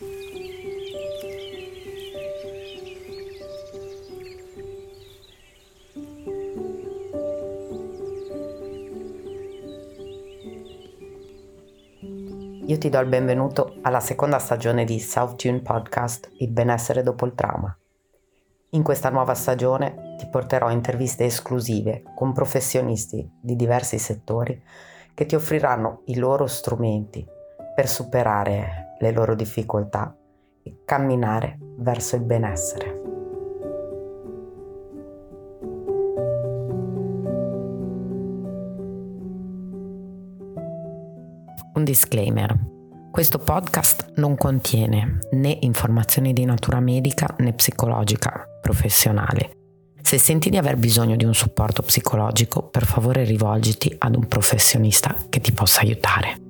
Io ti do il benvenuto alla seconda stagione di South Tune Podcast Il benessere dopo il trauma. In questa nuova stagione ti porterò interviste esclusive con professionisti di diversi settori che ti offriranno i loro strumenti per superare le loro difficoltà e camminare verso il benessere. Un disclaimer. Questo podcast non contiene né informazioni di natura medica né psicologica professionale. Se senti di aver bisogno di un supporto psicologico, per favore rivolgiti ad un professionista che ti possa aiutare.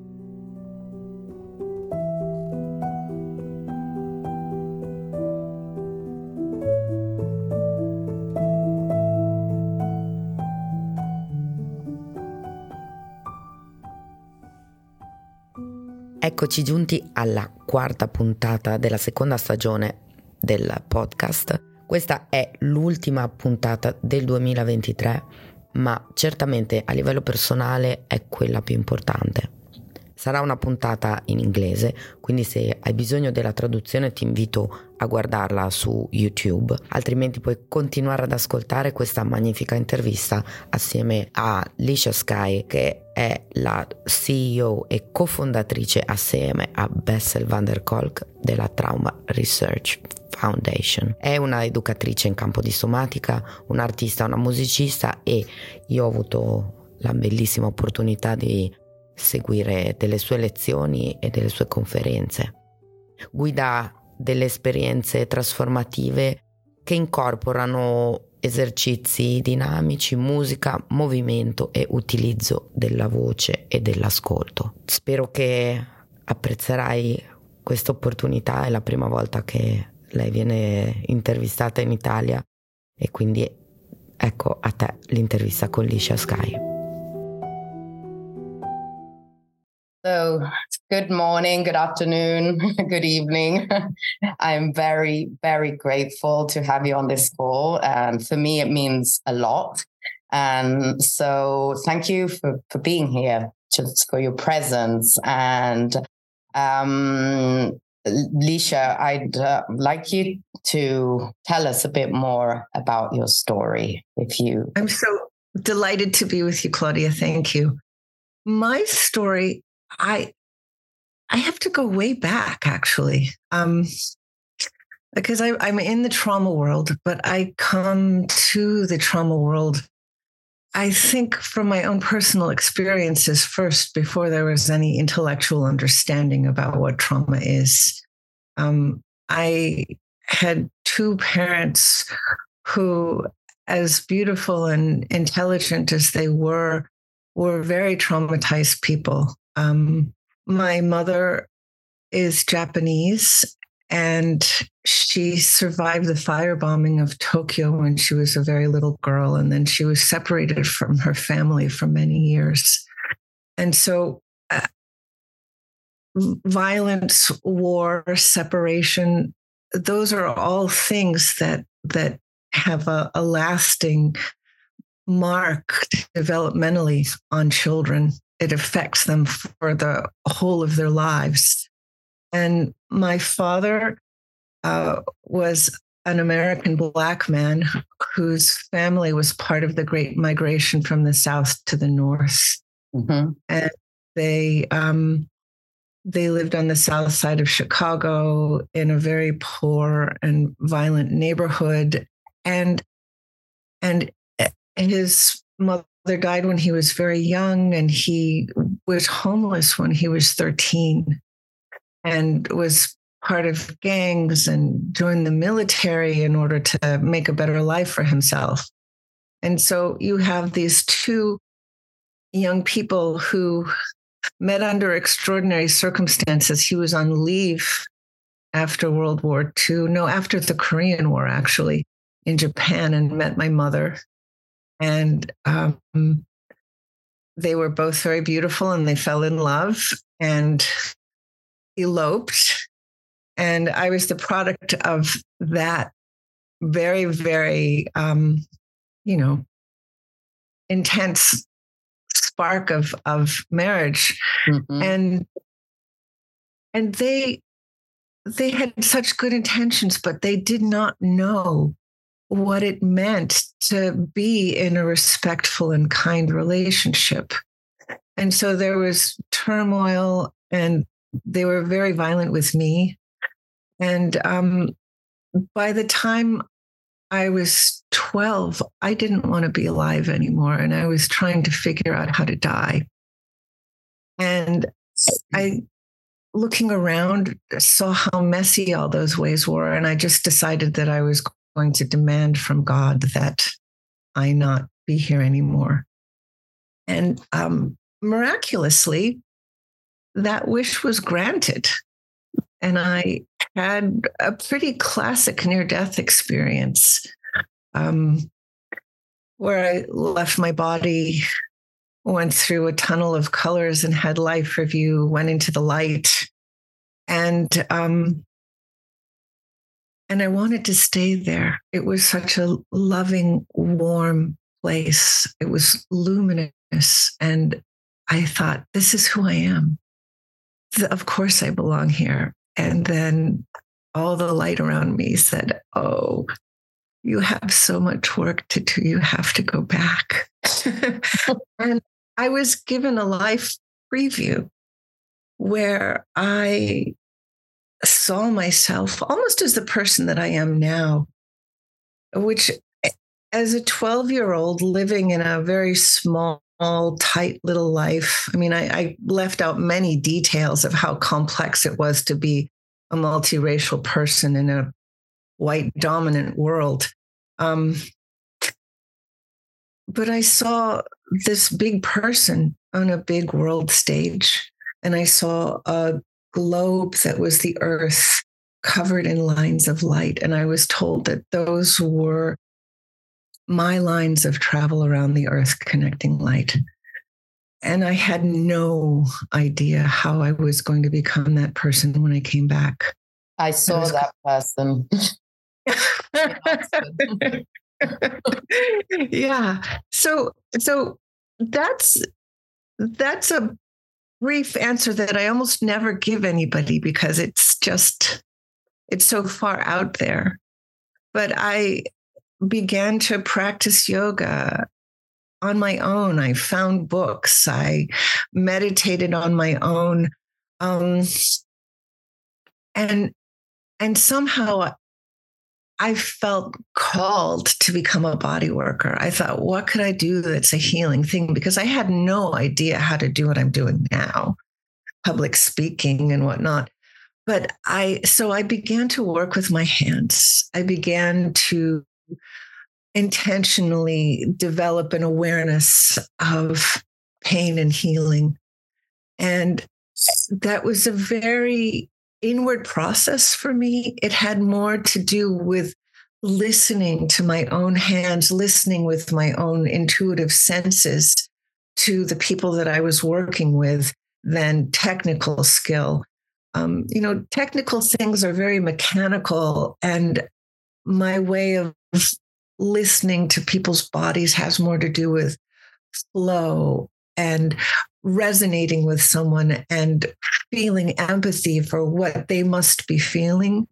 Eccoci giunti alla quarta puntata della seconda stagione del podcast. Questa è l'ultima puntata del 2023, ma certamente a livello personale è quella più importante. Sarà una puntata in inglese, quindi se hai bisogno della traduzione ti invito a guardarla su YouTube, altrimenti puoi continuare ad ascoltare questa magnifica intervista assieme a Lisha Sky che è la CEO e cofondatrice assieme a Bessel van der Kolk della Trauma Research Foundation. È una educatrice in campo di somatica, un'artista, una musicista e io ho avuto la bellissima opportunità di seguire delle sue lezioni e delle sue conferenze. Guida delle esperienze trasformative che incorporano esercizi dinamici, musica, movimento e utilizzo della voce e dell'ascolto. Spero che apprezzerai questa opportunità, è la prima volta che lei viene intervistata in Italia e quindi ecco a te l'intervista con Liscia Sky. So, good morning, good afternoon, good evening. I'm very, very grateful to have you on this call. And for me, it means a lot. And so, thank you for, for being here, just for your presence. And um, Licia, I'd uh, like you to tell us a bit more about your story, if you. I'm so delighted to be with you, Claudia. Thank you. My story I I have to go way back actually. Um, because I, I'm in the trauma world, but I come to the trauma world, I think, from my own personal experiences first, before there was any intellectual understanding about what trauma is. Um, I had two parents who, as beautiful and intelligent as they were, were very traumatized people. Um, my mother is Japanese and she survived the firebombing of Tokyo when she was a very little girl. And then she was separated from her family for many years. And so, uh, violence, war, separation, those are all things that, that have a, a lasting mark developmentally on children it affects them for the whole of their lives. And my father uh, was an American black man whose family was part of the Great Migration from the South to the North, mm-hmm. and they um, they lived on the south side of Chicago in a very poor and violent neighborhood, and and his mother died when he was very young and he was homeless when he was 13 and was part of gangs and joined the military in order to make a better life for himself. And so you have these two young people who met under extraordinary circumstances. He was on leave after World War II, no, after the Korean War, actually, in Japan, and met my mother and um, they were both very beautiful and they fell in love and eloped And I was the product of that very, very, um, you know, intense spark of of marriage, mm-hmm. and and they they had such good intentions, but they did not know what it meant to be in a respectful and kind relationship. And so there was turmoil, and they were very violent with me. And um, by the time I was 12, I didn't want to be alive anymore. And I was trying to figure out how to die. And I, looking around, saw how messy all those ways were. And I just decided that I was going to demand from God that I not be here anymore. And um, miraculously, that wish was granted. And I had a pretty classic near death experience um, where I left my body, went through a tunnel of colors and had life review, went into the light. And um, and I wanted to stay there. It was such a loving, warm place. It was luminous. And I thought, this is who I am. Of course, I belong here. And then all the light around me said, Oh, you have so much work to do. You have to go back. and I was given a life preview where I saw myself almost as the person that I am now, which as a 12 year old living in a very small, tight little life, I mean, I, I, left out many details of how complex it was to be a multiracial person in a white dominant world. Um, but I saw this big person on a big world stage, and I saw a globe that was the earth covered in lines of light. And I was told that those were my lines of travel around the earth connecting light. And I had no idea how I was going to become that person when I came back. I saw I that person. yeah. So so that's that's a brief answer that I almost never give anybody because it's just, it's so far out there. But I began to practice yoga on my own. I found books. I meditated on my own. Um, and and somehow I felt called to become a body worker. I thought, what could I do that's a healing thing? Because I had no idea how to do what I'm doing now, public speaking and whatnot. But I, so I began to work with my hands. I began to intentionally develop an awareness of pain and healing. And that was a very inward process for me. It had more to do with listening to my own hands, listening with my own intuitive senses to the people that I was working with than technical skill. Um, you know, technical things are very mechanical, and my way of listening to people's bodies has more to do with flow and resonating with someone and feeling empathy for what they must be feeling.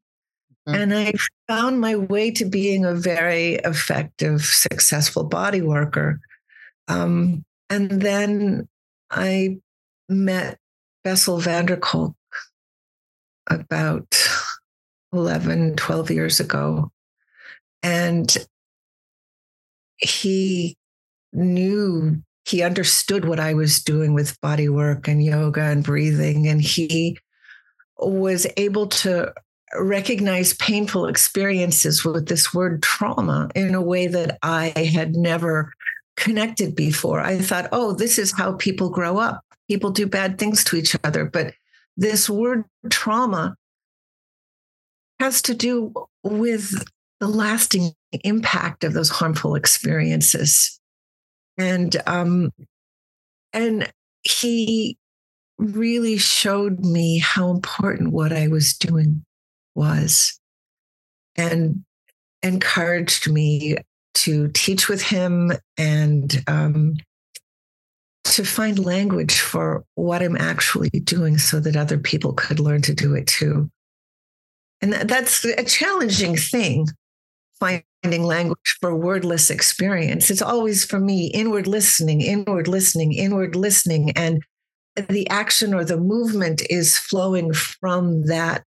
Mm-hmm. And I found my way to being a very effective, successful body worker. Um, and then I met Bessel van der Kolk about 11, 12 years ago. And he knew he understood what I was doing with body work and yoga and breathing. And he was able to recognize painful experiences with this word trauma in a way that I had never connected before. I thought, oh, this is how people grow up. People do bad things to each other. But this word trauma has to do with the lasting impact of those harmful experiences and um, and he really showed me how important what I was doing was and encouraged me to teach with him and um, to find language for what I'm actually doing so that other people could learn to do it too. And that's a challenging thing, language for wordless experience. It's always for me inward listening, inward listening, inward listening. And the action or the movement is flowing from that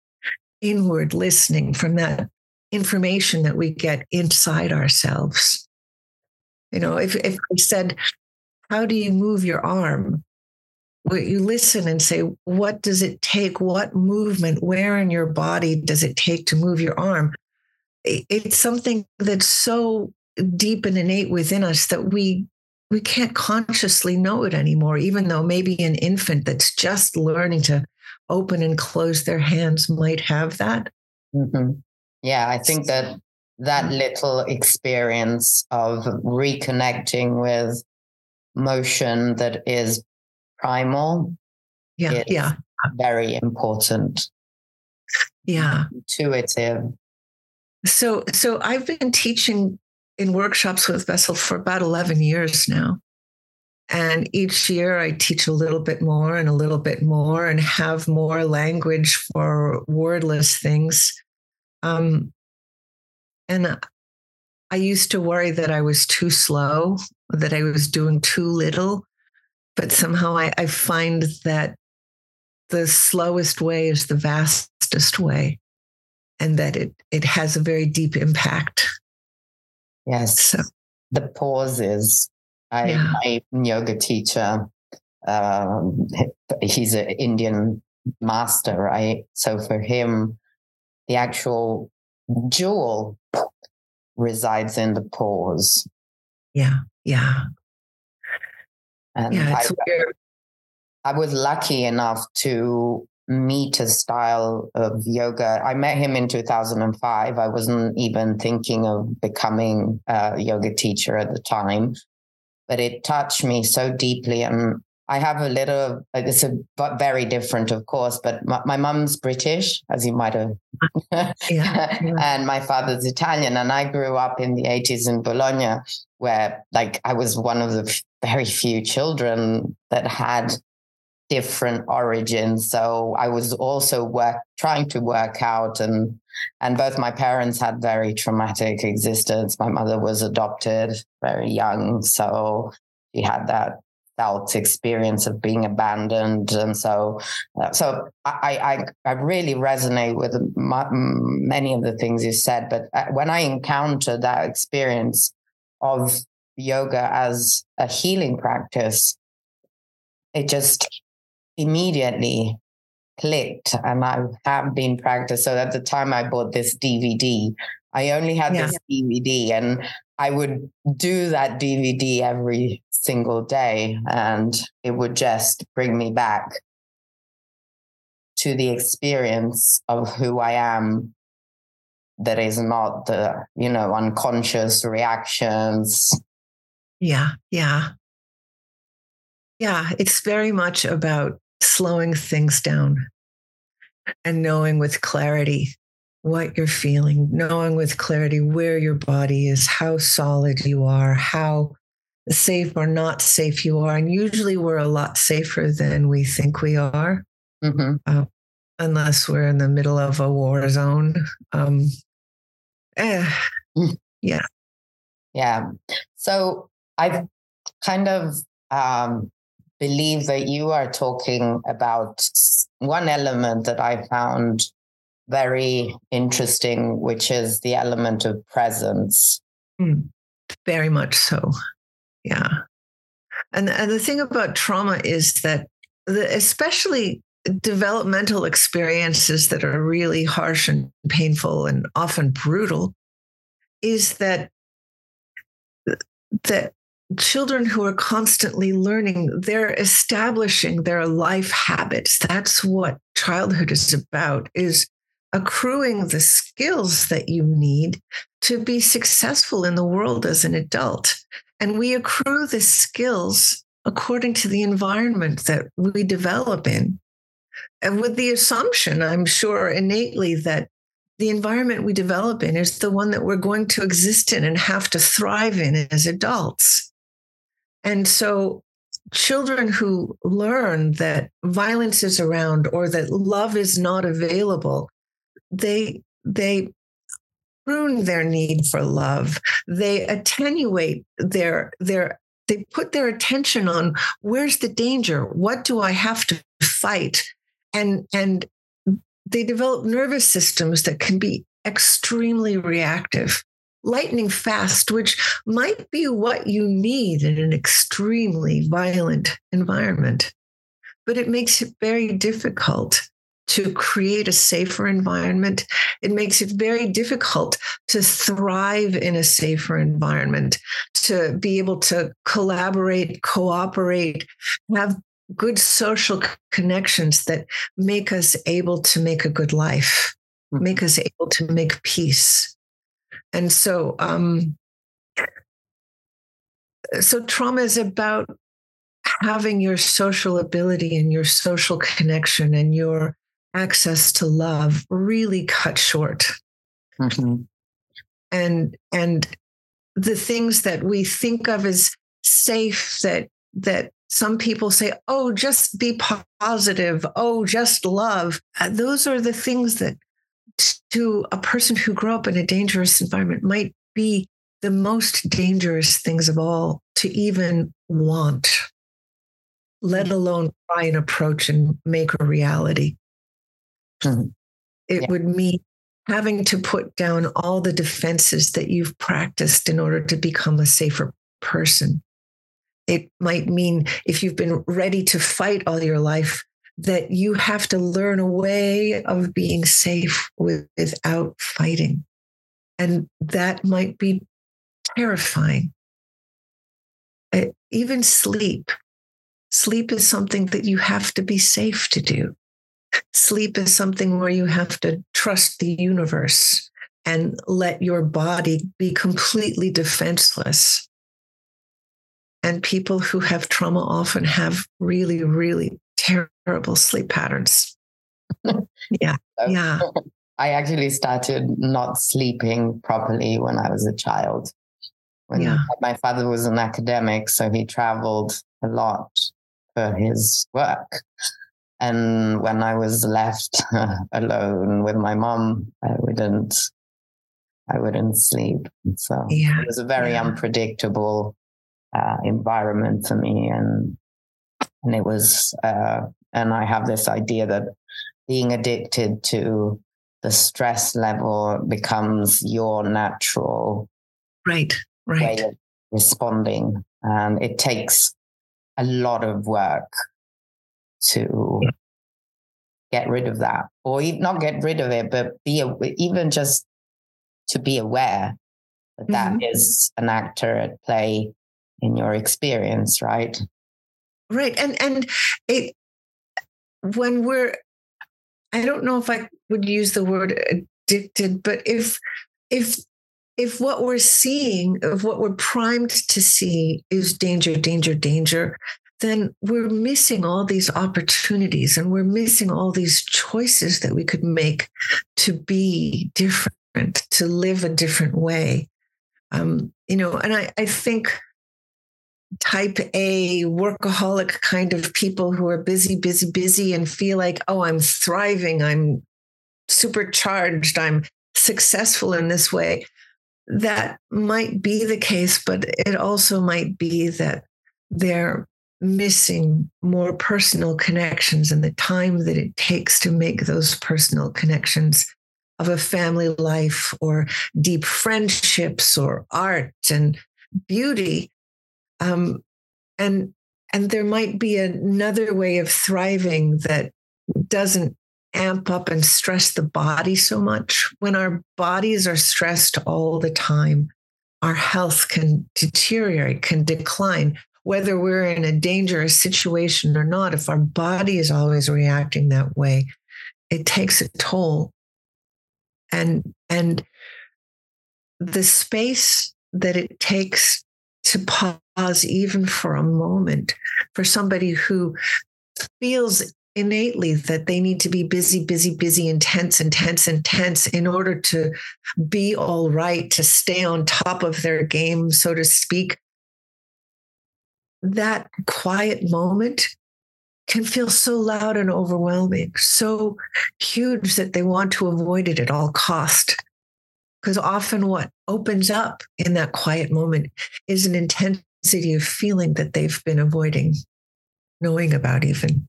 inward listening, from that information that we get inside ourselves. You know, if, if I said, How do you move your arm? Well, you listen and say, What does it take? What movement, where in your body does it take to move your arm? It's something that's so deep and innate within us that we we can't consciously know it anymore, even though maybe an infant that's just learning to open and close their hands might have that. Mm-hmm. Yeah, I think that that little experience of reconnecting with motion that is primal yeah is yeah. very important. Yeah. Intuitive so so i've been teaching in workshops with Bessel for about 11 years now and each year I teach a little bit more and a little bit more and have more language for wordless things. Um, and I used to worry that I was too slow, that I was doing too little. But somehow I, I find that the slowest way is the vastest way and that it, it has a very deep impact. Yes. So, the pauses I, yeah. my yoga teacher, um, he's an Indian master, right? So for him, the actual jewel resides in the pause. Yeah, yeah. And yeah, I, I was lucky enough to meet to style of yoga. I met him in 2005. I wasn't even thinking of becoming a yoga teacher at the time but it touched me so deeply. And I have a little, it's a but very different, of course, but my, my mum's British, as you might have, yeah, yeah. and my father's Italian. And I grew up in the 80s in Bologna, where like I was one of the very few children that had different origins. So I was also work trying to work out and and both my parents had very traumatic existence. My mother was adopted very young, so she had that felt experience of being abandoned, and so uh, so I, I I really resonate with my, many of the things you said. But uh, when I encountered that experience of yoga as a healing practice, it just immediately clicked and I have been practiced. So at the time I bought this DVD, I only had yeah. this DVD and I would do that DVD every single day and it would just bring me back to the experience of who I am that is not the, you know, unconscious reactions. Yeah, yeah. Yeah, it's very much about slowing things down and knowing with clarity what you're feeling, knowing with clarity where your body is, how solid you are, how safe or not safe you are. And usually we're a lot safer than we think we are, mm-hmm. uh, unless we're in the middle of a war zone. Um, eh, mm. yeah. Yeah. So I've kind of um, believe that you are talking about one element that I found very interesting, which is the element of presence. Mm, very much so. Yeah. And, and the thing about trauma is that, the, especially developmental experiences that are really harsh and painful and often brutal, is that that children who are constantly learning, they're establishing their life habits. That's what childhood is about, is accruing the skills that you need to be successful in the world as an adult. And we accrue the skills according to the environment that we develop in. And with the assumption, I'm sure innately, that the environment we develop in is the one that we're going to exist in and have to thrive in as adults. And so children who learn that violence is around or that love is not available, they they prune their need for love. They attenuate their their they put their attention on where's the danger? What do I have to fight? And and they develop nervous systems that can be extremely reactive, lightning fast, which might be what you need in an extremely violent environment. But it makes it very difficult to create a safer environment. It makes it very difficult to thrive in a safer environment, to be able to collaborate, cooperate, have good social connections that make us able to make a good life, mm-hmm. make us able to make peace. And so, um, so trauma is about having your social ability and your social connection and your access to love really cut short. Mm-hmm. And and the things that we think of as safe that that some people say, oh, just be positive. Oh, just love. Uh, those are the things that to a person who grew up in a dangerous environment might be the most dangerous things of all to even want, let alone try and approach and make a reality. Mm-hmm. It yeah. would mean having to put down all the defenses that you've practiced in order to become a safer person. It might mean if you've been ready to fight all your life, that you have to learn a way of being safe with, without fighting. And that might be terrifying. Uh, even sleep. Sleep is something that you have to be safe to do. Sleep is something where you have to trust the universe and let your body be completely defenseless and people who have trauma often have really, really terrible sleep patterns. yeah. Yeah. I actually started not sleeping properly when I was a child. When yeah. my father was an academic, so he traveled a lot for his work. And when I was left alone with my mom, I wouldn't I wouldn't sleep. So yeah. it was a very yeah. unpredictable uh, environment for me, and and it was uh, and I have this idea that being addicted to the stress level becomes your natural right right way of responding, and it takes a lot of work to yeah. get rid of that, or not get rid of it, but be even just to be aware that, mm-hmm. that is an actor at play in your experience, right? Right. And and it when we're I don't know if I would use the word addicted, but if if if what we're seeing, if what we're primed to see is danger, danger, danger, then we're missing all these opportunities and we're missing all these choices that we could make to be different, to live a different way. Um, you know, and I, I think type A workaholic kind of people who are busy, busy, busy and feel like, oh, I'm thriving, I'm supercharged, I'm successful in this way. That might be the case, but it also might be that they're missing more personal connections and the time that it takes to make those personal connections of a family life or deep friendships or art and beauty um, and and there might be another way of thriving that doesn't amp up and stress the body so much. When our bodies are stressed all the time, our health can deteriorate, can decline, whether we're in a dangerous situation or not. If our body is always reacting that way, it takes a toll. And and the space that it takes to pause even for a moment for somebody who feels innately that they need to be busy, busy, busy, intense, intense, intense in order to be all right, to stay on top of their game, so to speak. That quiet moment can feel so loud and overwhelming, so huge that they want to avoid it at all cost. Because often what opens up in that quiet moment is an intensity of feeling that they've been avoiding knowing about even.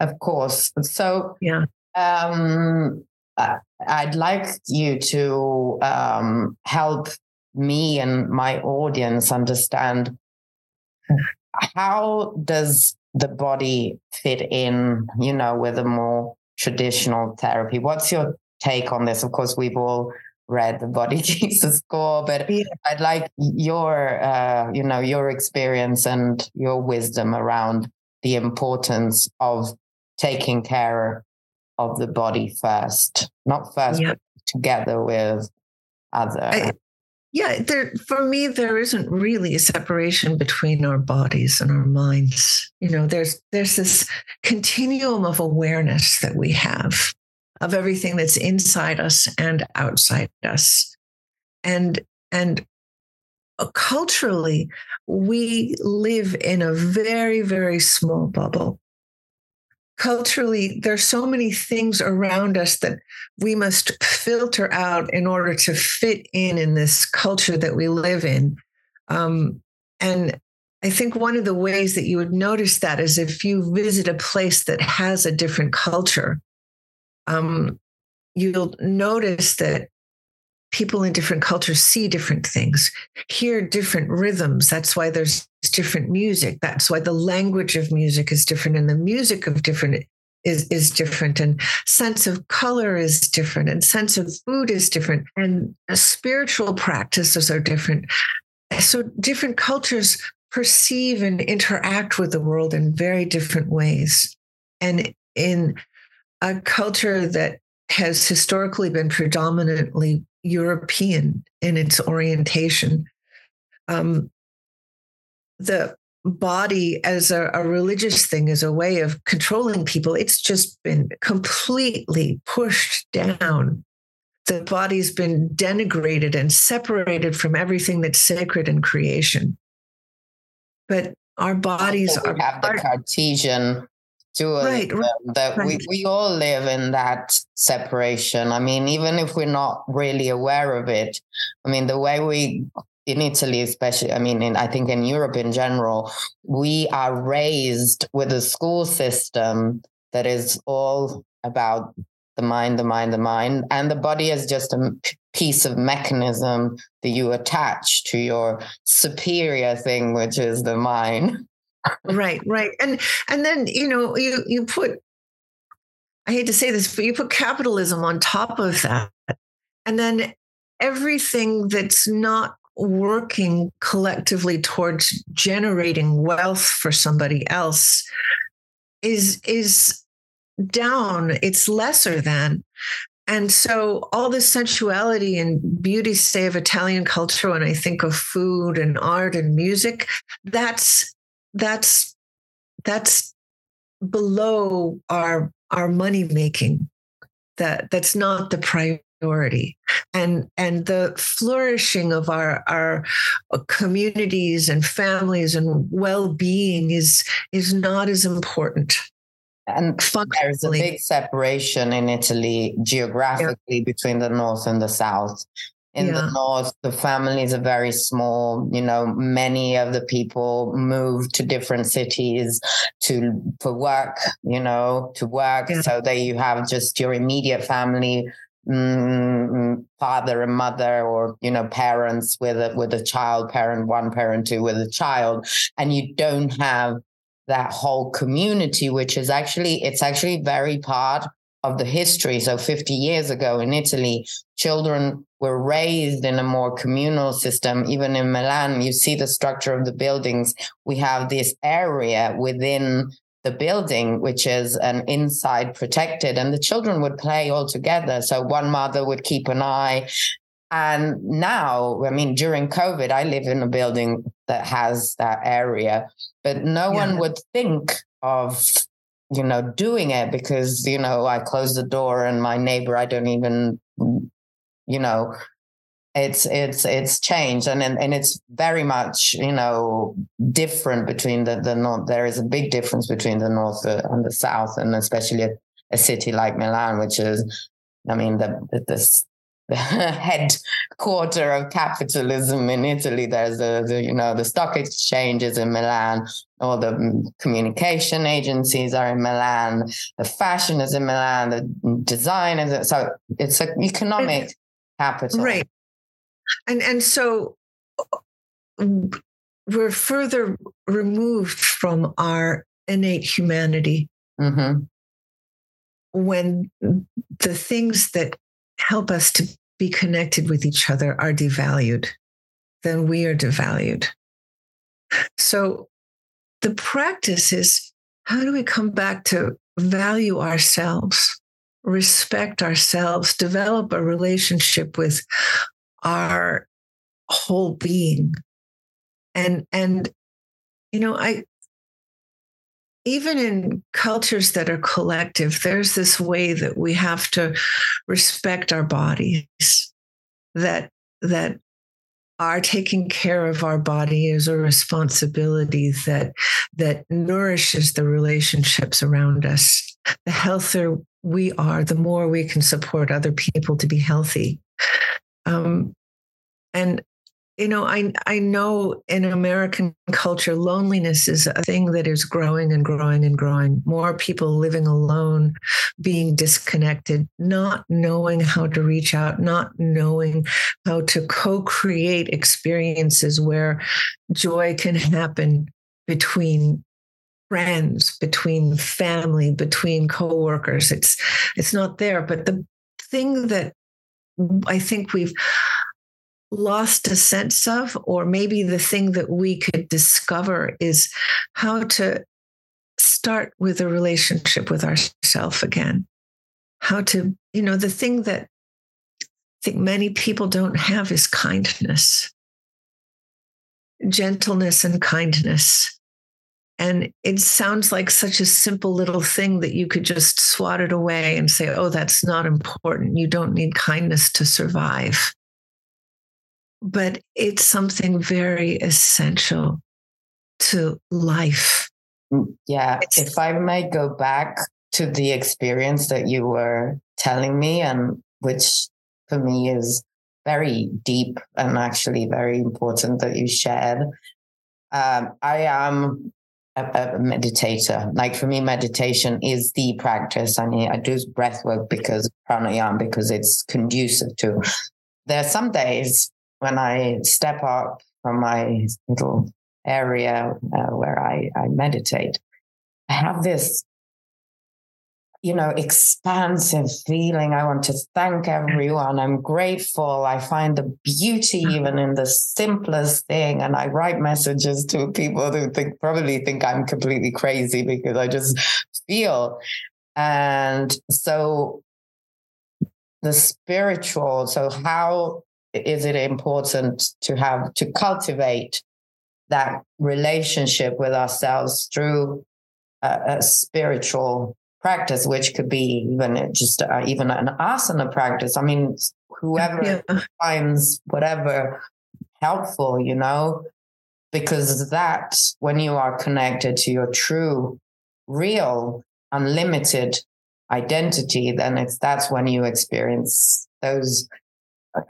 Of course. So yeah. Um, I'd like you to um, help me and my audience understand how does the body fit in, you know, with a more traditional therapy. What's your take on this? Of course, we've all read the body the score but yeah. i'd like your uh, you know your experience and your wisdom around the importance of taking care of the body first not first yeah. but together with other I, yeah there for me there isn't really a separation between our bodies and our minds you know there's there's this continuum of awareness that we have of everything that's inside us and outside us. And and uh, culturally, we live in a very, very small bubble. Culturally, there's so many things around us that we must filter out in order to fit in in this culture that we live in. Um, and I think one of the ways that you would notice that is if you visit a place that has a different culture um, you'll notice that people in different cultures see different things, hear different rhythms. That's why there's different music. That's why the language of music is different and the music of different is, is different and sense of color is different and sense of food is different and spiritual practices are different. So different cultures perceive and interact with the world in very different ways. And in a culture that has historically been predominantly European in its orientation. Um, the body as a, a, religious thing, as a way of controlling people, it's just been completely pushed down. The body's been denigrated and separated from everything that's sacred in creation. But our bodies are. have the Cartesian right, right, that right. we, we all live in that separation. I mean, even if we're not really aware of it, I mean, the way we in Italy, especially, I mean, in, I think in Europe in general, we are raised with a school system that is all about the mind, the mind, the mind, and the body is just a piece of mechanism that you attach to your superior thing, which is the mind right right and and then you know you you put i hate to say this but you put capitalism on top of that and then everything that's not working collectively towards generating wealth for somebody else is is down it's lesser than and so all this sensuality and beauty say of italian culture when i think of food and art and music that's that's that's below our our money making. That that's not the priority. And and the flourishing of our our communities and families and well-being is is not as important. And there's a big separation in Italy geographically yeah. between the north and the south in yeah. the north the families are very small you know many of the people move to different cities to for work you know to work yeah. so that you have just your immediate family mm, father and mother or you know parents with a with a child parent one parent two with a child and you don't have that whole community which is actually it's actually very part of the history. So 50 years ago in Italy, children were raised in a more communal system. Even in Milan, you see the structure of the buildings. We have this area within the building, which is an inside protected, and the children would play all together. So one mother would keep an eye. And now, I mean, during COVID, I live in a building that has that area, but no yeah. one would think of you know, doing it because, you know, I close the door and my neighbor, I don't even, you know, it's it's it's changed. And, and and it's very much you know different between the the north there is a big difference between the north and the south and especially a, a city like milan which is i mean the, the the headquarter of capitalism in Italy. There's the, the, you know the stock exchanges in Milan. All the communication agencies are in Milan. The fashion is in Milan. The design is so it's an economic capital. Right and and so we're further removed from our innate humanity mm-hmm. when the things that help us to be connected with each other are devalued then we are devalued. So the practice is how do we come back to value ourselves respect ourselves develop a relationship with our whole being? And and you know i even in cultures that are collective there's this way that we have to respect our bodies that that our taking care of our body is a responsibility that that nourishes the relationships around us. The healthier we are the more we can support other people to be healthy. Um, and you know, I I know in American culture, loneliness is a thing that is growing and growing and growing. More people living alone, being disconnected, not knowing how to reach out, not knowing how to co-create experiences where joy can happen between friends, between family, between coworkers. It's it's not there. But the thing that I think we've lost a sense of, or maybe the thing that we could discover is how to start with a relationship with ourself again. How to, you know, the thing that I think many people don't have is kindness, gentleness, and kindness. And it sounds like such a simple little thing that you could just swat it away and say, oh, that's not important. You don't need kindness to survive. But it's something very essential to life. Mm, yeah. It's, if I may go back to the experience that you were telling me, and which for me is very deep and actually very important that you shared. Um, I am a, a, meditator. Like for me, meditation is the practice. I mean, I do breath work because pranayama because it's conducive to. There are some days when I step up from my little area uh, where I, I meditate. I have this you know, expansive feeling. I want to thank everyone. I'm grateful. I find the beauty even in the simplest thing. And I write messages to people who think probably think I'm completely crazy because I just feel. And so the spiritual, so how is it important to have to cultivate that relationship with ourselves through a, a spiritual practice, which could be even just uh, even an asana practice. I mean, whoever yeah. finds whatever helpful, you know, because that when you are connected to your true, real, unlimited identity, then it's that's when you experience those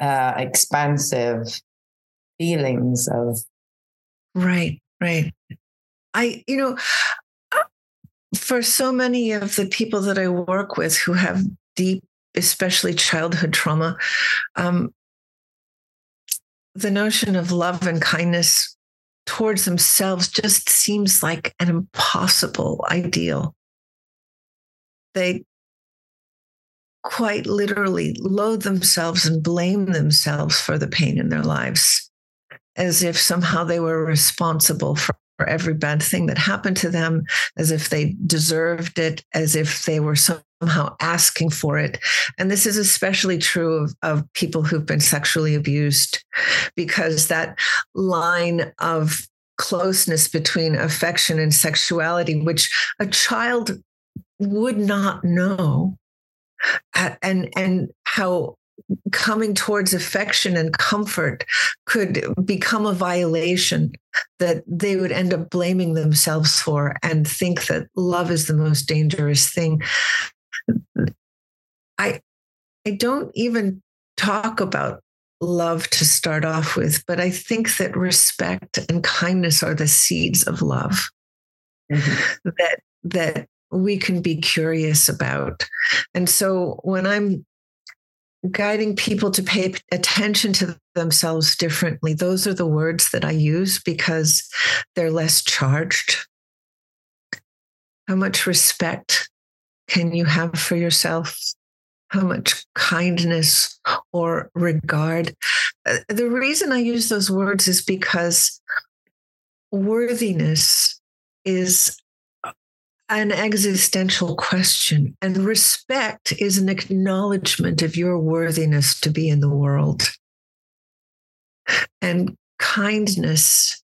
uh, expansive feelings of right, right. I, you know, for so many of the people that I work with who have deep, especially childhood trauma, um, the notion of love and kindness towards themselves just seems like an impossible ideal. They quite literally loathe themselves and blame themselves for the pain in their lives as if somehow they were responsible for every bad thing that happened to them, as if they deserved it, as if they were somehow asking for it. And this is especially true of, of people who've been sexually abused, because that line of closeness between affection and sexuality, which a child would not know and and how coming towards affection and comfort could become a violation that they would end up blaming themselves for and think that love is the most dangerous thing i i don't even talk about love to start off with but i think that respect and kindness are the seeds of love mm-hmm. that that we can be curious about and so when i'm guiding people to pay attention to themselves differently. Those are the words that I use because they're less charged. How much respect can you have for yourself? How much kindness or regard? Uh, the reason I use those words is because worthiness is an existential question, and respect is an acknowledgement of your worthiness to be in the world. And kindness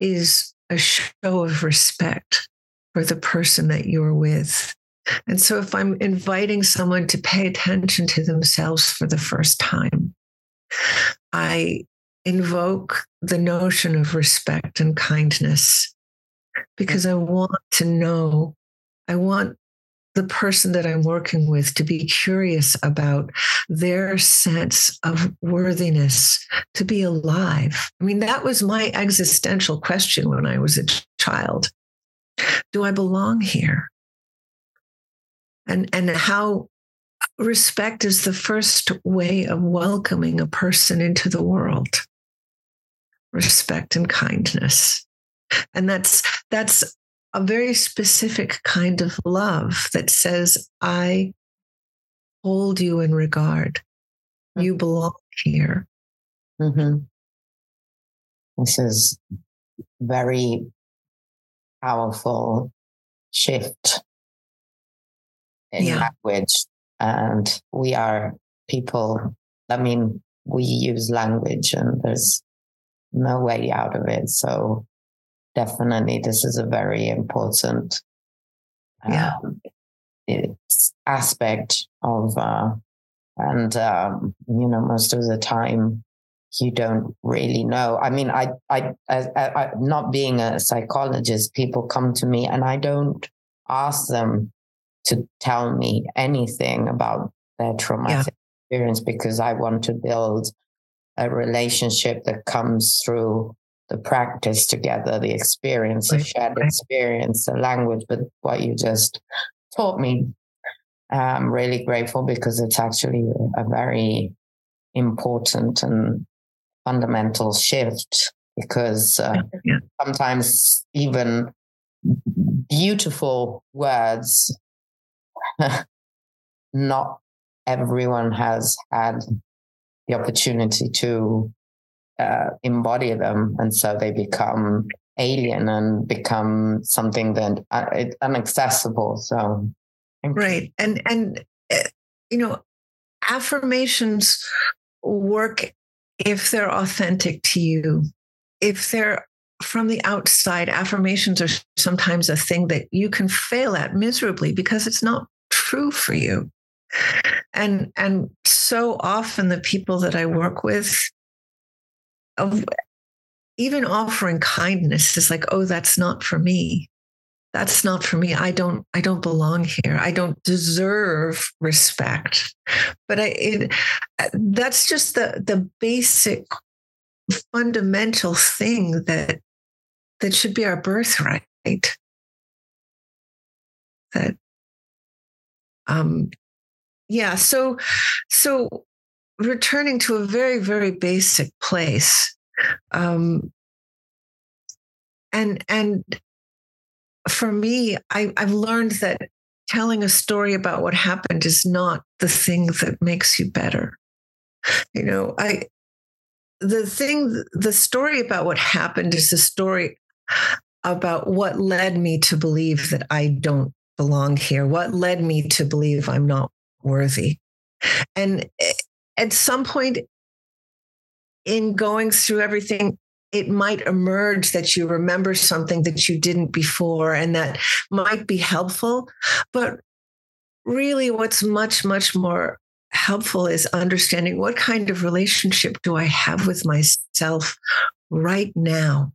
is a show of respect for the person that you're with. And so, if I'm inviting someone to pay attention to themselves for the first time, I invoke the notion of respect and kindness because I want to know, I want the person that I'm working with to be curious about their sense of worthiness to be alive. I mean, that was my existential question when I was a child. Do I belong here? And, and how respect is the first way of welcoming a person into the world. Respect and kindness. And that's that's a very specific kind of love that says, I hold you in regard. Mm-hmm. You belong here. Mm-hmm. This is very powerful shift in yeah. language. And we are people, I mean, we use language and there's no way out of it. So definitely this is a very important yeah. um, aspect of uh, and um, you know most of the time you don't really know i mean I, I i i not being a psychologist people come to me and i don't ask them to tell me anything about their traumatic yeah. experience because i want to build a relationship that comes through the practice together, the experience, the shared experience, the language, but what you just taught me. I'm really grateful because it's actually a very important and fundamental shift because uh, yeah. sometimes even beautiful words, not everyone has had the opportunity to uh, embody them, and so they become alien and become something that uh, it's inaccessible. So, right, and and uh, you know, affirmations work if they're authentic to you. If they're from the outside, affirmations are sometimes a thing that you can fail at miserably because it's not true for you. And and so often the people that I work with of even offering kindness is like, oh, that's not for me. That's not for me. I don't. I don't belong here. I don't deserve respect. But I. It, that's just the the basic, fundamental thing that that should be our birthright. That. Um. Yeah. So. So returning to a very, very basic place. Um, and and for me, I, I've learned that telling a story about what happened is not the thing that makes you better. You know, I the thing the story about what happened is the story about what led me to believe that I don't belong here, what led me to believe I'm not worthy. And eh, at some point in going through everything, it might emerge that you remember something that you didn't before and that might be helpful. But really what's much much more helpful is understanding what kind of relationship do i have with myself right now?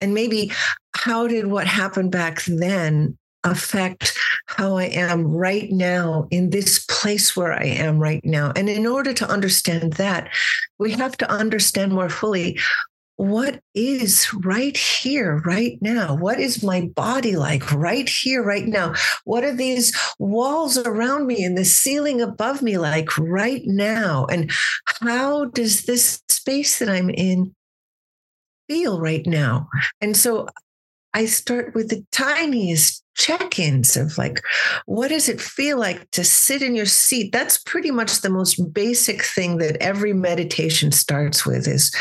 And maybe how did what happened back then affect how I am right now in this place where I am right now. And in order to understand that, we have to understand more fully what is right here, right now? What is my body like right here, right now? What are these walls around me and the ceiling above me like right now? And how does this space that I'm in feel right now? And so I start with the tiniest check ins of like, what does it feel like to sit in your seat? That's pretty much the most basic thing that every meditation starts with is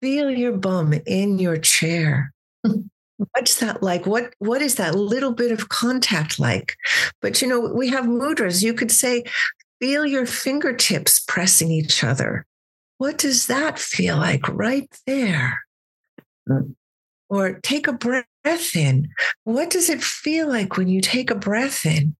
feel your bum in your chair. What's that like? What what is that little bit of contact like? But you know, we have mudras. You could say, feel your fingertips pressing each other. What does that feel like right there? Mm. Or take a breath in. What does it feel like when you take a breath in?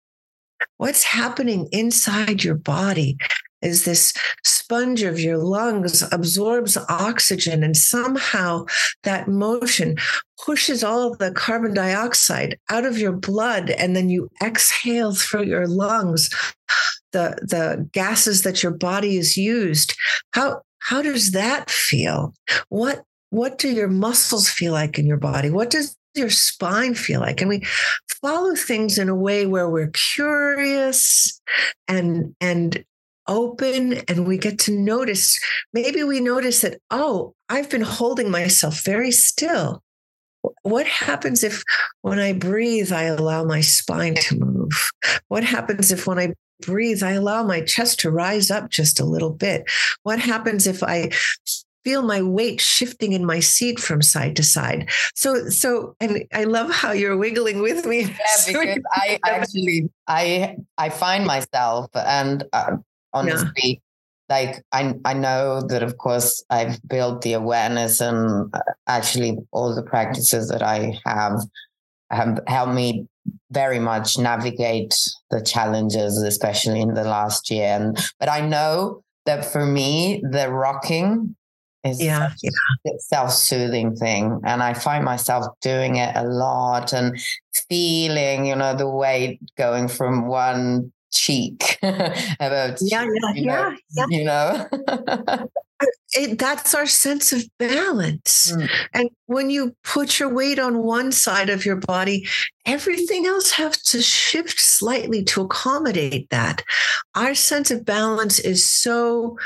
What's happening inside your body as this sponge of your lungs absorbs oxygen and somehow that motion pushes all the carbon dioxide out of your blood and then you exhale through your lungs the the gases that your body has used how how does that feel what what do your muscles feel like in your body? What does your spine feel like? And we follow things in a way where we're curious and and open and we get to notice maybe we notice that oh i've been holding myself very still what happens if when i breathe i allow my spine to move what happens if when i breathe i allow my chest to rise up just a little bit what happens if i feel my weight shifting in my seat from side to side. So, so, and I love how you're wiggling with me. Yeah, because I actually, I, I find myself, and uh, honestly, yeah. like I, I know that of course I've built the awareness, and uh, actually all the practices that I have have helped me very much navigate the challenges, especially in the last year. And but I know that for me, the rocking is yeah, yeah. self-soothing thing and i find myself doing it a lot and feeling you know the weight going from one cheek about yeah yeah you know, yeah, you know it, that's our sense of balance. Mm. And when you put your weight on one side of your body, everything else has to shift slightly to accommodate that. Our sense of balance is so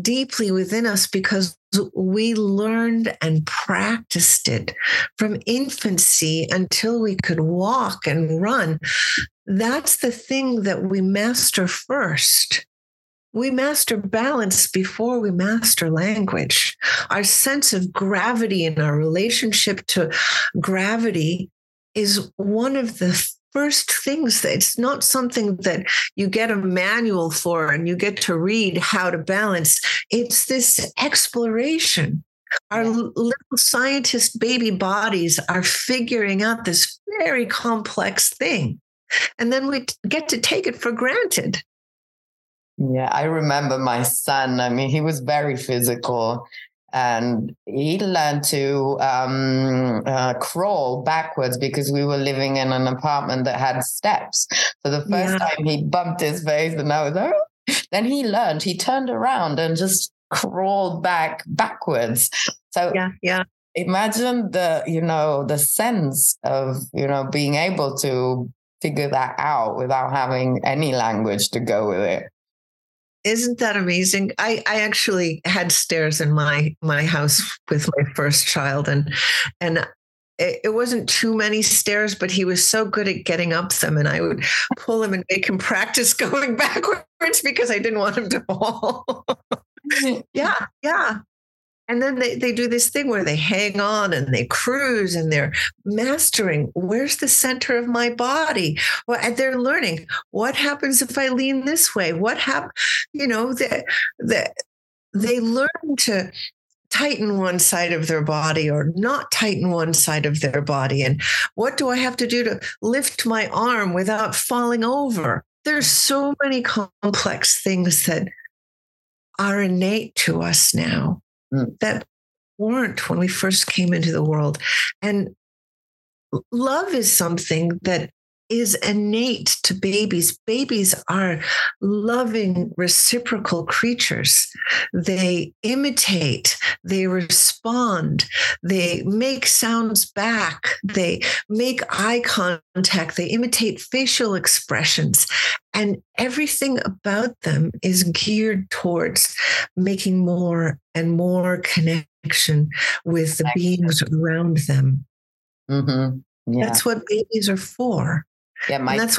deeply within us because we learned and practiced it from infancy until we could walk and run. That's the thing that we master first. We master balance before we master language. Our sense of gravity and our relationship to gravity is one of the first things that it's not something that you get a manual for and you get to read how to balance. It's this exploration. Our little scientist baby bodies are figuring out this very complex thing. And then we get to take it for granted. Yeah, I remember my son. I mean, he was very physical and he learned to um, uh, crawl backwards because we were living in an apartment that had steps. So the first yeah. time he bumped his face, and I was like, oh. then he learned, he turned around and just crawled back backwards. So yeah, yeah. Imagine the, you know, the sense of, you know, being able to figure that out without having any language to go with it. Isn't that amazing? I, I actually had stairs in my my house with my first child and and it, wasn't too many stairs, but he was so good at getting up them. And I would pull him and make him practice going backwards because I didn't want him to fall. yeah, yeah. And then they, they do this thing where they hang on and they cruise and they're mastering where's the center of my body? Well, they're learning what happens if I lean this way? What happens? You know, that they, they learn to tighten one side of their body or not tighten one side of their body? And what do I have to do to lift my arm without falling over? There's so many complex things that are innate to us now mm. that weren't when we first came into the world. And love is something that is innate to babies. Babies are loving, reciprocal creatures. They imitate, they respond, they make sounds back, they make eye contact, they imitate facial expressions. And everything about them is geared towards making more and more connection with the beings around them. Mm-hmm. Yeah. That's what babies are for. Yeah, my and that's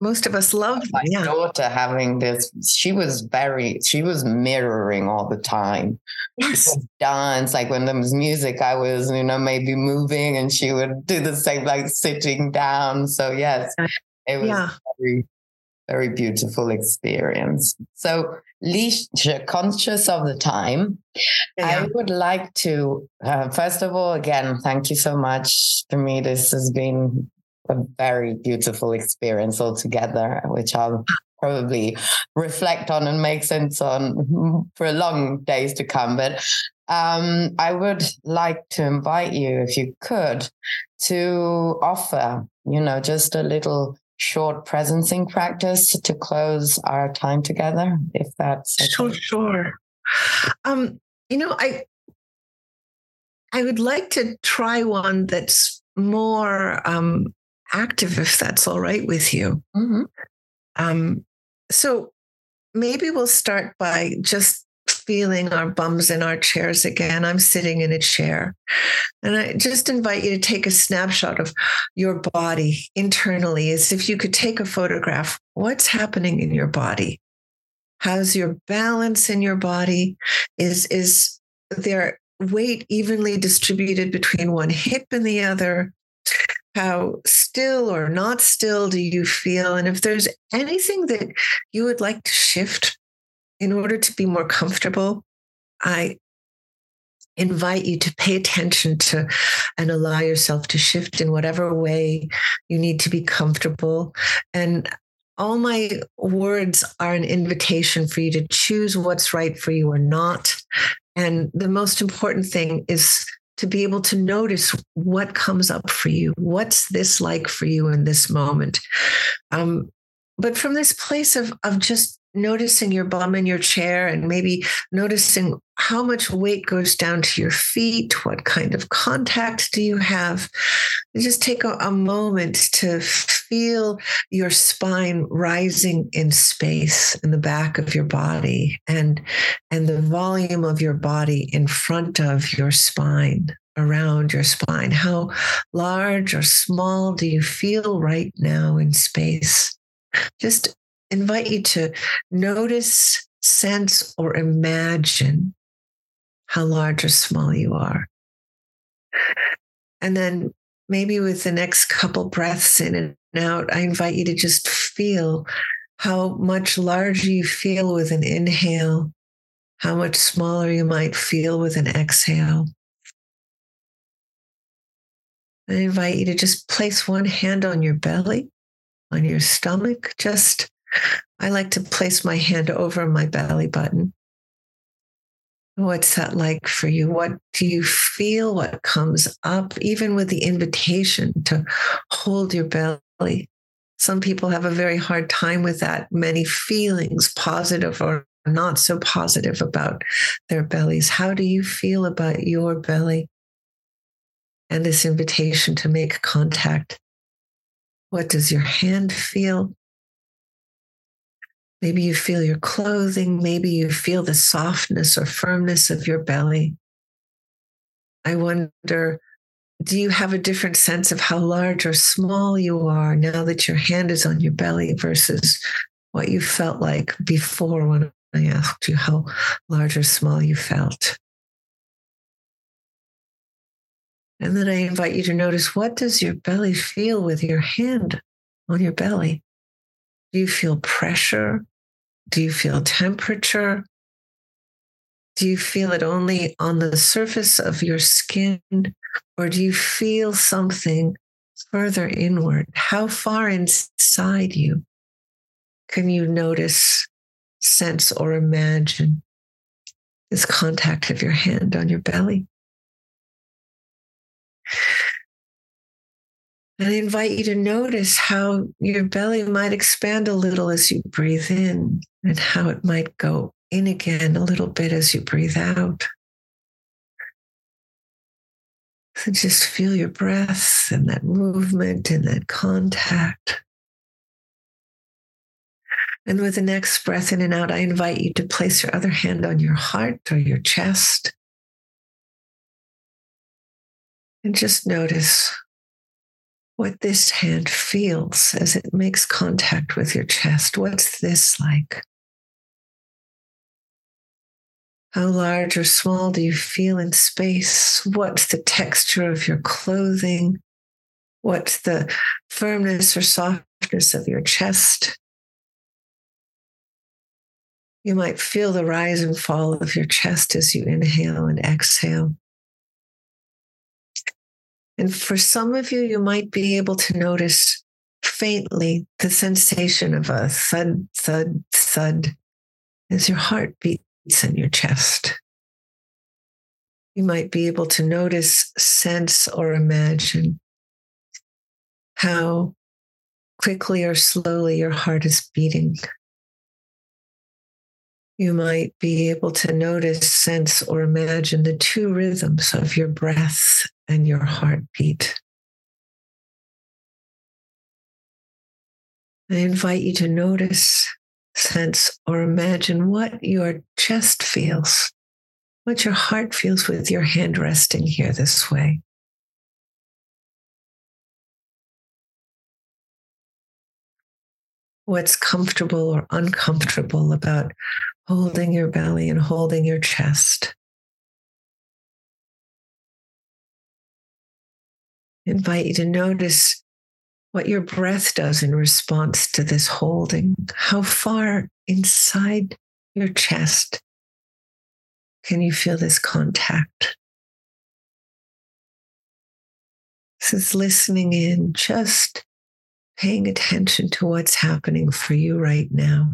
most of us love. My yeah. daughter having this, she was very, she was mirroring all the time. Yes. Dance, like when there was music, I was, you know, maybe moving and she would do the same, like sitting down. So, yes, it was yeah. very, very beautiful experience. So, Licia, conscious of the time, yeah. I would like to, uh, first of all, again, thank you so much. For me, this has been a very beautiful experience altogether, which I'll probably reflect on and make sense on for long days to come. But um, I would like to invite you, if you could, to offer, you know, just a little short presencing practice to close our time together, if that's okay. sure. Sure. Um, you know, I I would like to try one that's more um, active if that's all right with you. Mm-hmm. Um, so maybe we'll start by just feeling our bums in our chairs again. I'm sitting in a chair. And I just invite you to take a snapshot of your body internally as if you could take a photograph. What's happening in your body? How's your balance in your body? Is is there weight evenly distributed between one hip and the other? How still or not still do you feel? And if there's anything that you would like to shift in order to be more comfortable, I invite you to pay attention to and allow yourself to shift in whatever way you need to be comfortable. And all my words are an invitation for you to choose what's right for you or not. And the most important thing is to be able to notice what comes up for you. What's this like for you in this moment? Um, but from this place of, of just noticing your bum in your chair and maybe noticing how much weight goes down to your feet, what kind of contact do you have? just take a, a moment to feel your spine rising in space in the back of your body and, and the volume of your body in front of your spine around your spine. How large or small do you feel right now in space? Just invite you to notice, sense, or imagine how large or small you are. And then maybe with the next couple breaths in and out, I invite you to just feel how much larger you feel with an inhale, how much smaller you might feel with an exhale. I invite you to just place one hand on your belly, on your stomach. Just, I like to place my hand over my belly button. What's that like for you? What do you feel? What comes up, even with the invitation to hold your belly? Some people have a very hard time with that. Many feelings, positive or not so positive, about their bellies. How do you feel about your belly? And this invitation to make contact. What does your hand feel? Maybe you feel your clothing. Maybe you feel the softness or firmness of your belly. I wonder do you have a different sense of how large or small you are now that your hand is on your belly versus what you felt like before when I asked you how large or small you felt? And then I invite you to notice what does your belly feel with your hand on your belly? Do you feel pressure? Do you feel temperature? Do you feel it only on the surface of your skin, or do you feel something further inward? How far inside you can you notice, sense, or imagine this contact of your hand on your belly? And I invite you to notice how your belly might expand a little as you breathe in and how it might go in again a little bit as you breathe out. So just feel your breath and that movement and that contact. And with the next breath in and out, I invite you to place your other hand on your heart or your chest. And just notice what this hand feels as it makes contact with your chest. What's this like? How large or small do you feel in space? What's the texture of your clothing? What's the firmness or softness of your chest? You might feel the rise and fall of your chest as you inhale and exhale. And for some of you, you might be able to notice faintly the sensation of a thud, thud, thud as your heart beats in your chest. You might be able to notice, sense, or imagine how quickly or slowly your heart is beating. You might be able to notice, sense, or imagine the two rhythms of your breath and your heartbeat. I invite you to notice, sense, or imagine what your chest feels, what your heart feels with your hand resting here this way. What's comfortable or uncomfortable about holding your belly and holding your chest? invite you to notice what your breath does in response to this holding. How far inside your chest can you feel this contact? This is listening in, just paying attention to what's happening for you right now.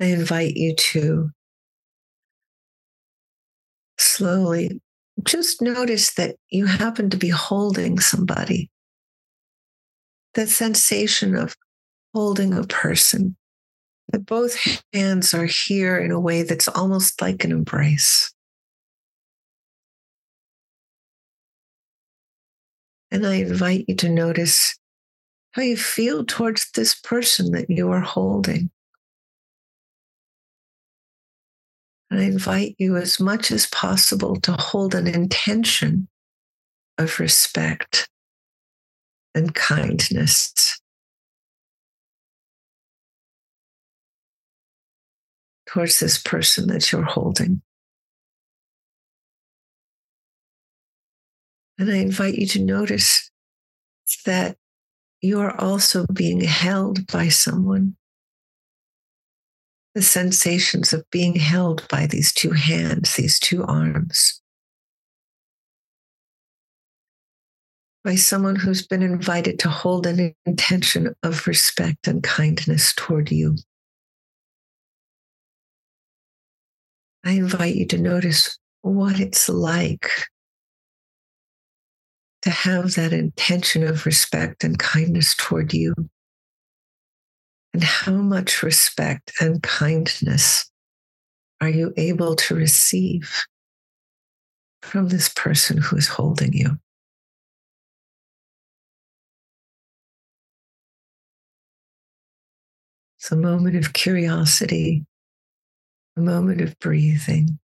I invite you to slowly just notice that you happen to be holding somebody. That sensation of holding a person, that both hands are here in a way that's almost like an embrace. And I invite you to notice how you feel towards this person that you are holding. And I invite you as much as possible to hold an intention of respect and kindness towards this person that you're holding. And I invite you to notice that you are also being held by someone the sensations of being held by these two hands, these two arms, by someone who's been invited to hold an intention of respect and kindness toward you. I invite you to notice what it's like to have that intention of respect and kindness toward you and how much respect and kindness are you able to receive from this person who is holding you? It's a moment of curiosity, a moment of breathing,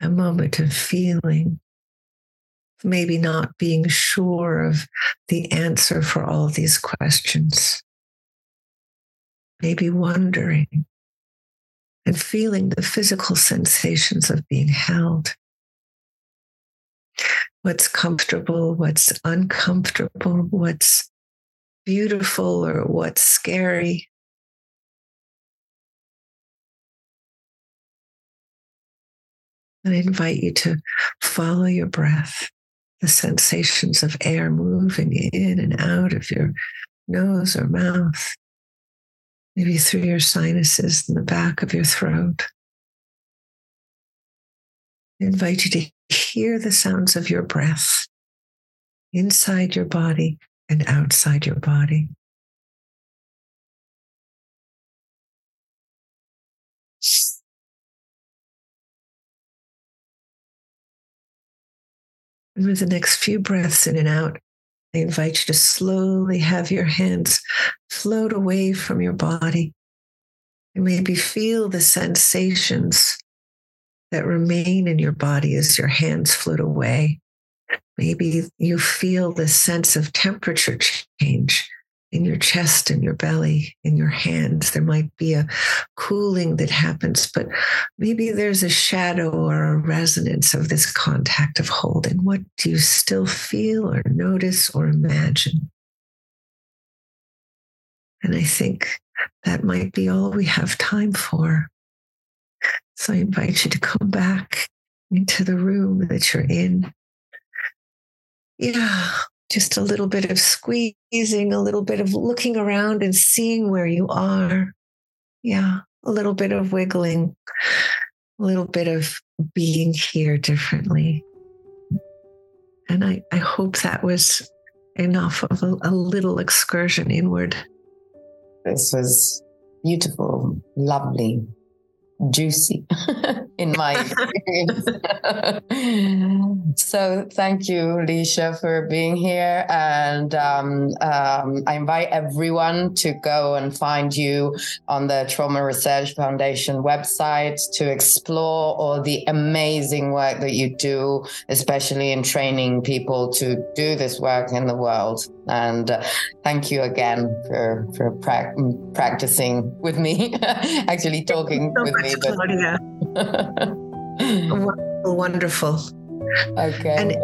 a moment of feeling maybe not being sure of the answer for all these questions, maybe wondering and feeling the physical sensations of being held. What's comfortable, what's uncomfortable, what's beautiful or what's scary. And I invite you to follow your breath, the sensations of air moving in and out of your nose or mouth, maybe through your sinuses in the back of your throat. I invite you to hear the sounds of your breath inside your body and outside your body. With the next few breaths in and out, I invite you to slowly have your hands float away from your body and maybe feel the sensations that remain in your body as your hands float away. Maybe you feel the sense of temperature change in your chest and your belly, in your hands. There might be a cooling that happens, but maybe there's a shadow or a resonance of this contact of holding. What do you still feel or notice or imagine? And I think that might be all we have time for. So I invite you to come back into the room that you're in yeah, just a little bit of squeezing, a little bit of looking around and seeing where you are. Yeah, a little bit of wiggling, a little bit of being here differently. And I, I hope that was enough of a, a little excursion inward. This was beautiful, lovely, juicy in my experience. so thank you, Licia, for being here. And um, um, I invite everyone to go and find you on the Trauma Research Foundation website to explore all the amazing work that you do, especially in training people to do this work in the world. And uh, thank you again for for pra- practicing with me, actually talking so with me. But... wonderful, wonderful. Okay. And